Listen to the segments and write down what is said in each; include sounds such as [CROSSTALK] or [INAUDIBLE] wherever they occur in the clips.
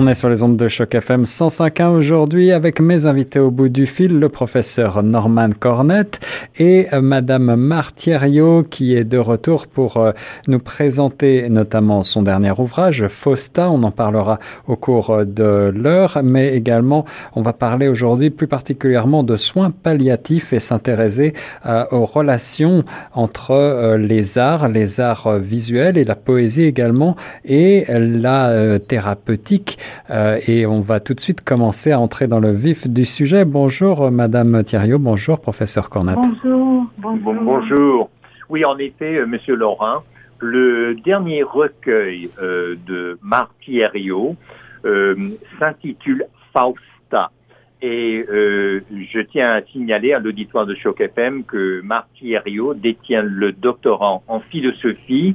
On est sur les ondes de choc FM 105.1 aujourd'hui avec mes invités au bout du fil, le professeur Norman Cornette et euh, Madame Martierio qui est de retour pour euh, nous présenter notamment son dernier ouvrage, Fausta. On en parlera au cours euh, de l'heure, mais également on va parler aujourd'hui plus particulièrement de soins palliatifs et s'intéresser aux relations entre les arts, les arts visuels et la poésie également et la thérapeutique euh, et on va tout de suite commencer à entrer dans le vif du sujet. Bonjour, euh, Madame Thierry. Bonjour, professeur Cornat. Bonjour. Bonjour. bonjour. Oui, en effet, euh, Monsieur Laurent, le dernier recueil de Marc Thierriot s'intitule Fausta. Et je tiens à signaler à l'auditoire de Choc FM que Marc Thierriot détient le doctorat en philosophie,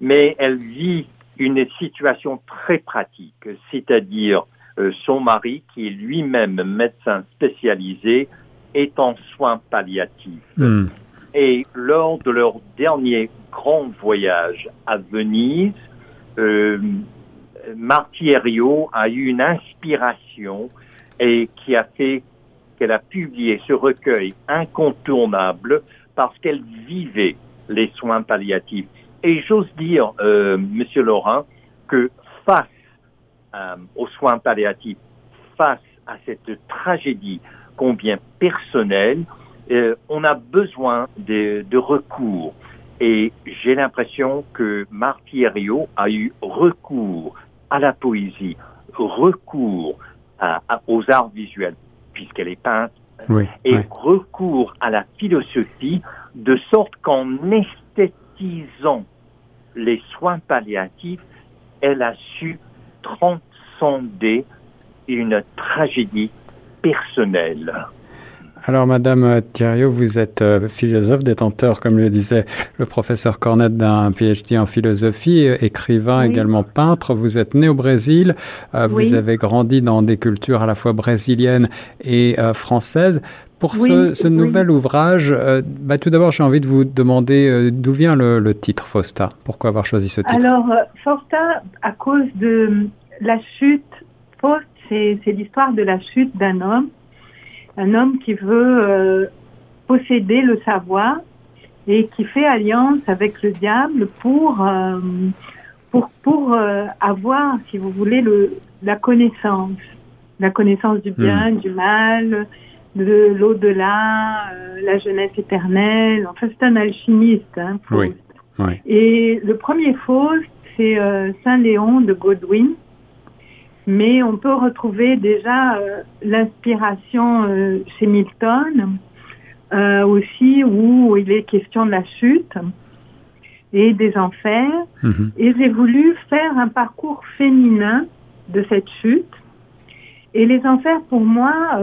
mais elle vit une situation très pratique, c'est-à-dire euh, son mari, qui est lui-même médecin spécialisé, est en soins palliatifs. Hmm. Et lors de leur dernier grand voyage à Venise, euh, Martierio a eu une inspiration et qui a fait qu'elle a publié ce recueil incontournable parce qu'elle vivait les soins palliatifs. Et j'ose dire, euh, Monsieur Laurent, que face euh, aux soins palliatifs, face à cette tragédie combien personnelle, euh, on a besoin de, de recours. Et j'ai l'impression que Martierio a eu recours à la poésie, recours à, aux arts visuels, puisqu'elle est peinte, et recours à la philosophie, de sorte qu'en esthétisant les soins palliatifs, elle a su transcender une tragédie personnelle. Alors, Madame Thierry, vous êtes euh, philosophe, détenteur, comme le disait le professeur Cornette, d'un PhD en philosophie, écrivain, également peintre. Vous êtes né au Brésil. Euh, vous avez grandi dans des cultures à la fois brésiliennes et euh, françaises. Pour ce, nouvel ouvrage, euh, bah, tout d'abord, j'ai envie de vous demander euh, d'où vient le, titre Fausta? Pourquoi avoir choisi ce titre? Alors, euh, Fausta, à cause de la chute, Faust, c'est l'histoire de la chute d'un homme, un homme qui veut posséder le savoir et qui fait alliance avec le diable pour pour pour avoir, si vous voulez, le la connaissance, la connaissance du bien, hmm. du mal de l'au-delà, euh, la jeunesse éternelle. Enfin, c'est un alchimiste. Hein, oui. Et le premier Faust, c'est euh, Saint Léon de Godwin. Mais on peut retrouver déjà euh, l'inspiration chez Milton, aussi où il est question de la chute et des enfers. Mhm. Et j'ai voulu faire un parcours féminin de cette chute. Et les enfers, pour moi,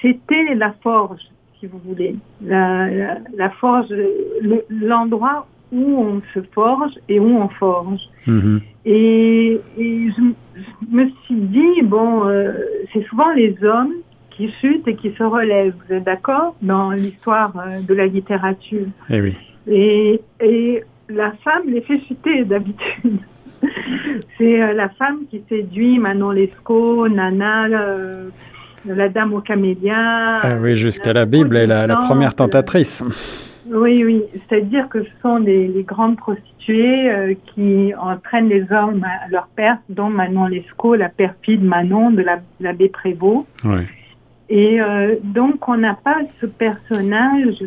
c'était la forge, si vous voulez. La, la, forge, l'endroit où on se forge et où on forge. Mm-hmm. Et, je, me suis dit, bon, euh, c'est souvent les hommes qui chutent et qui se relèvent. Vous êtes d'accord dans l'histoire euh, de la littérature? Eh oui. et, et la femme les fait chuter d'habitude. [LAUGHS] c'est euh, la femme qui séduit Manon Lescaut, Nana, la dame au camélia. Ah oui, jusqu'à la, Bible, elle est la, première tentatrice. Oui, oui, c'est-à-dire que ce sont les, grandes prostituées euh, qui entraînent les hommes à leur perte, dont Manon Lescaut, la perfide Manon de l'abbé Prévost. Oui. Et euh, donc, on n'a pas ce personnage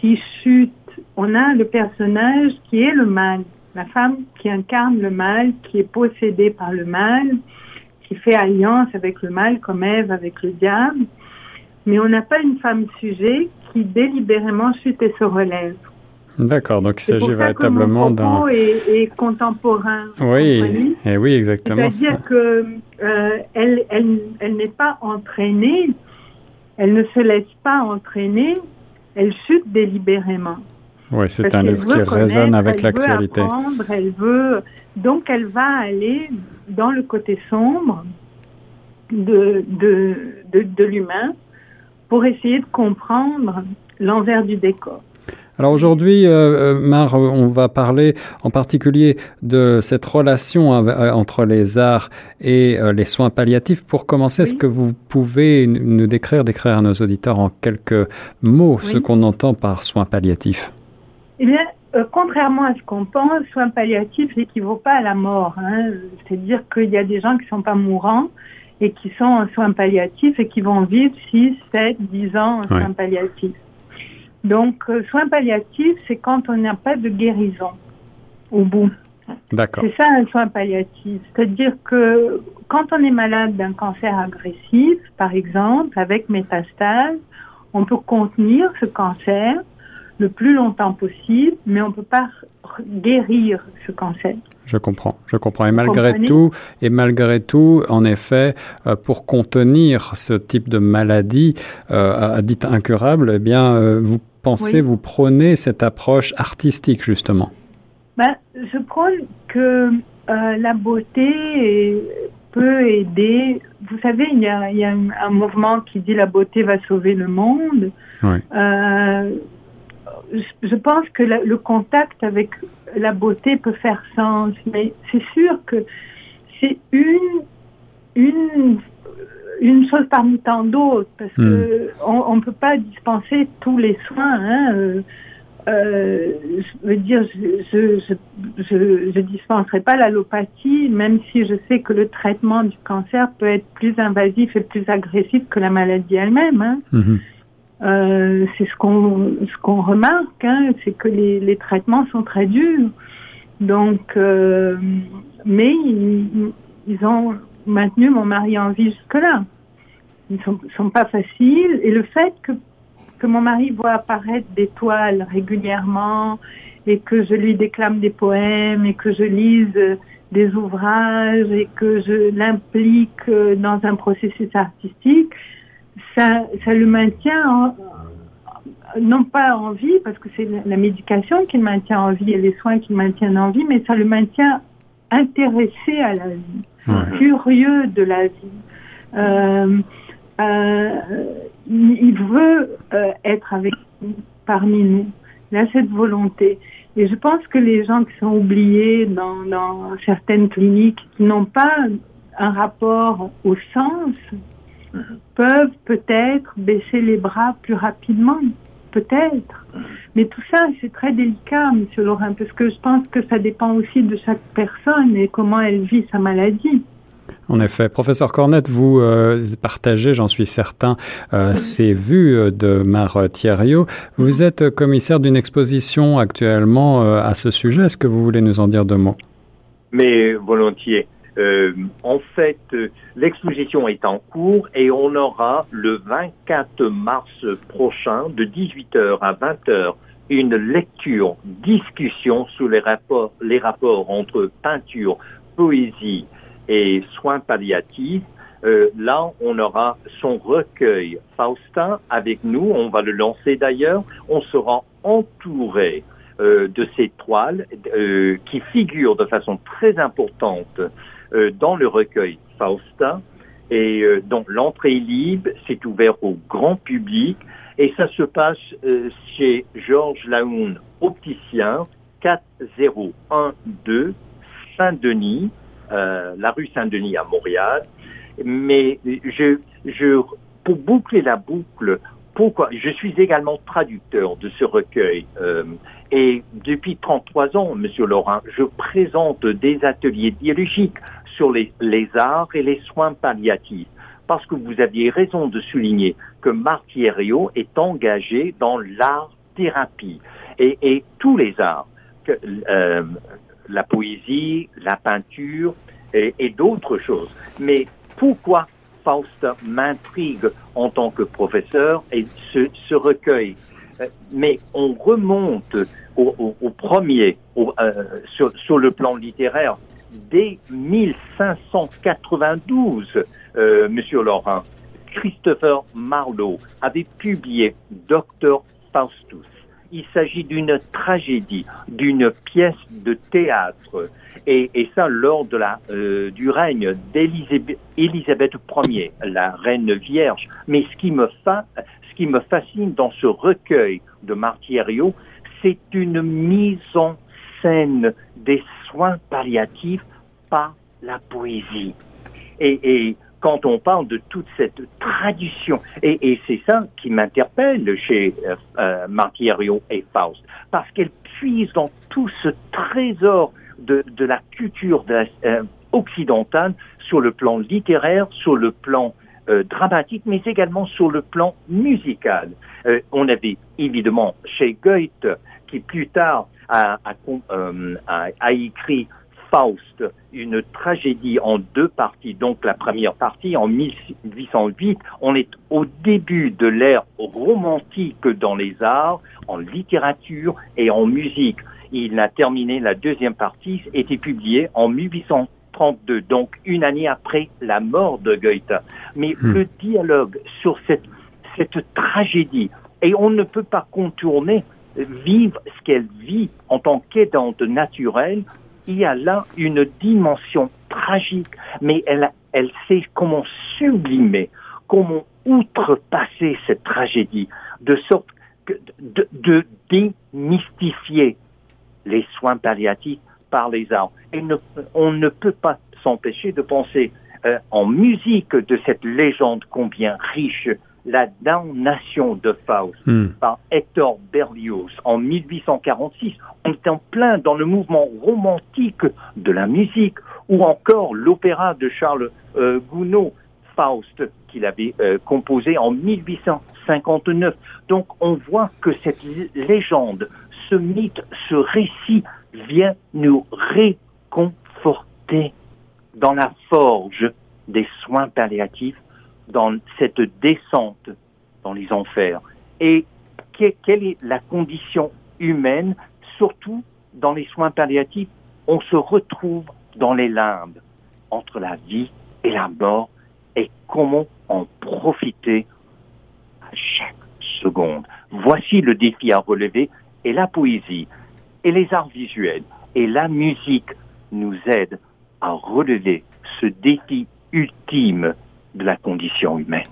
qui chute. On a le personnage qui est le mal, la femme qui incarne le mal, qui est possédée par le mal, qui fait alliance avec le mal, comme Ève avec le diable. Mais on n'a pas une femme sujet qui délibérément chute et se relève. D'accord, donc il s'agit véritablement d'un. Est, est contemporain. Oui, et oui, exactement. C'est-à-dire que euh, elle, elle, elle n'est pas entraînée, elle ne se laisse pas entraîner, elle chute délibérément. Oui, c'est un livre qui résonne avec l'actualité. Elle veut, donc elle va aller dans le côté sombre de, de, de, l'humain pour essayer de comprendre l'envers du décor. Alors aujourd'hui, euh, Mar, on va parler en particulier de cette relation entre les arts et les soins palliatifs. Pour commencer, est-ce que vous pouvez nous décrire, décrire à nos auditeurs en quelques mots ce qu'on entend par soins palliatifs? Eh bien, euh, contrairement à ce qu'on pense, soins palliatifs n'équivaut pas à la mort. Hein. C'est-à-dire qu'il y a des gens qui ne sont pas mourants et qui sont en soins palliatifs et qui vont vivre 6, 7, 10 ans en soins palliatifs. Donc, euh, soins palliatifs, c'est quand on n'a pas de guérison au bout. D'accord. C'est ça un soin palliatif. C'est-à-dire que quand on est malade d'un cancer agressif, par exemple, avec métastase, on peut contenir ce cancer le plus longtemps possible, mais on ne peut pas guérir ce cancer. Je comprends, je comprends. Et malgré tout, et malgré tout, en effet, euh, pour contenir ce type de maladie euh, dite incurable, eh bien, euh, vous pensez, vous prenez cette approche artistique justement? Ben, je prône que la beauté peut aider. Vous savez, il y a, il y a un, mouvement qui dit la beauté va sauver le monde. Oui je pense que le contact avec la beauté peut faire sens, mais c'est sûr que c'est une, une, une chose parmi tant d'autres, parce qu'on que hmm. on ne peut pas dispenser tous les soins. Hein, euh, euh, je veux dire, je je, je, dispenserai pas l'allopathie, même si je sais que le traitement du cancer peut être plus invasif et plus agressif que la maladie elle-même. Hein. Hmm. Euh, c'est ce qu'on ce qu'on remarque, hein, c'est que les, les, traitements sont très durs. Donc, euh, mais ils, ils, ont maintenu mon mari en vie jusque-là. Ils sont, sont pas faciles. Et le fait que que mon mari voit apparaître des toiles régulièrement et que je lui déclame des poèmes et que je lise des ouvrages et que je l'implique dans un processus artistique, ça, ça le maintient non pas en vie, parce que c'est la médication qui le maintient en vie et les soins qui le maintiennent en vie, mais ça le maintient intéressé à la vie, curieux de la vie. Euh, euh, il veut euh, être avec parmi nous. Il a cette volonté. Et je pense que les gens qui sont oubliés dans, dans certaines cliniques, qui n'ont pas un rapport au sens, peuvent peut-être baisser les bras plus rapidement, peut-être. Mais tout ça, c'est très délicat, Monsieur Laurent, parce que je pense que ça dépend aussi de chaque personne et comment elle vit sa maladie. En effet, professeur Cornette, vous euh, partagez, j'en suis certain, euh, ces vues euh, de Mar Thierryot. Vous êtes commissaire d'une exposition actuellement à ce sujet. Est-ce que vous voulez nous en dire deux mots? Mais volontiers. Euh, en fait, euh, l'exposition est en cours et on aura le 24 mars prochain, de 18h à 20h, une lecture, discussion sur les rapports, les rapports entre peinture, poésie et soins palliatifs. Euh, là, on aura son recueil Faustin avec nous. On va le lancer d'ailleurs. On sera entouré euh, de ces toiles euh, qui figurent de façon très importante dans le recueil Fausta. Et euh, donc l'entrée libre, c'est ouvert au grand public et ça se passe euh, chez Georges Laoun, opticien, 4012 Saint-Denis, la rue Saint-Denis à Montréal. Mais pour boucler la boucle, pourquoi Je suis également traducteur de ce recueil. et depuis 33 ans, Monsieur Laurent, je présente des ateliers biologiques sur les, arts et les soins palliatifs. Parce que vous aviez raison de souligner que Martierio est engagé dans l'art-thérapie et, tous les arts, euh, la poésie, la peinture et, d'autres choses. Mais pourquoi Faust m'intrigue en tant que professeur et ce, recueil euh, mais on remonte au, premier euh, sur, le plan littéraire dès 1592, euh, Monsieur Laurent, Christopher Marlowe avait publié Docteur Faustus. Il s'agit d'une tragédie, d'une pièce de théâtre, et, ça lors de la, euh, du règne d'Élisabeth Ier, la reine vierge. Mais ce qui me, fascine dans ce recueil de Martirio, c'est une mise en scène des soins palliatifs par la poésie. Et, quand on parle de toute cette tradition, et, c'est ça qui m'interpelle chez euh, euh et Faust, parce qu'elle puise dans tout ce trésor de, de la culture euh, occidentale sur le plan littéraire, sur le plan euh, dramatique, mais également sur le plan musical. On avait évidemment chez Goethe, qui plus tard a, a, euh, a, a, écrit Faust, une tragédie en deux parties. Donc la première partie en 1808, on est au début de l'ère romantique dans les arts, en littérature et en musique. Il a terminé la deuxième partie, était publiée en 1800 32, donc une année après la mort de Goethe. Mais hmm. le dialogue sur cette, cette tragédie, et on ne peut pas contourner, vivre ce qu'elle vit en tant qu'aidante naturelle, il y a là une dimension tragique, mais elle, elle sait comment sublimer, comment outrepasser cette tragédie, de sorte que de, démystifier les soins palliatifs par les arts. Et on ne peut pas s'empêcher de penser euh, en musique de cette légende combien riche, la damnation de Faust mm. par Hector Berlioz en 1846. On est en plein dans le mouvement romantique de la musique ou encore l'opéra de Charles euh, Gounod, Faust, qu'il avait euh, composé en 1859. Donc on voit que cette légende, ce mythe, ce récit vient nous réconforter dans la forge des soins palliatifs, dans cette descente dans les enfers. Et quelle est la condition humaine, surtout dans les soins palliatifs On se retrouve dans les limbes, entre la vie et la mort, et comment en profiter à chaque seconde? Voici le défi à relever, et la poésie et les arts visuels et la musique nous aident à relever ce défi ultime de la condition humaine.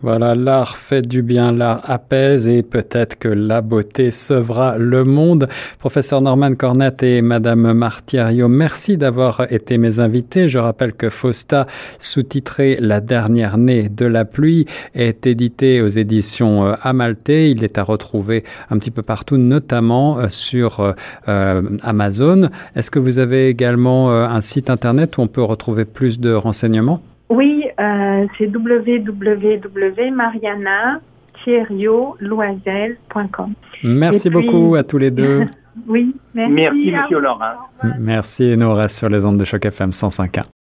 Voilà, l'art fait du bien, l'art apaise et peut-être que la beauté sauvera le monde. Professeur Norman Cornette et Madame Martiario, merci d'avoir été mes invités. Je rappelle que Fausta, sous-titré La dernière née de la pluie, est édité aux éditions euh, Amalté. Il est à retrouver un petit peu partout, notamment euh, sur euh, Amazon. Est-ce que vous avez également un site internet où on peut retrouver plus de renseignements? Oui, euh, c'est www.mariana-loisel.com. Merci puis... beaucoup à tous les deux. [LAUGHS] oui, merci. Merci, Monsieur Laurent. Merci, et nous on reste sur les ondes de choc FM 105.1.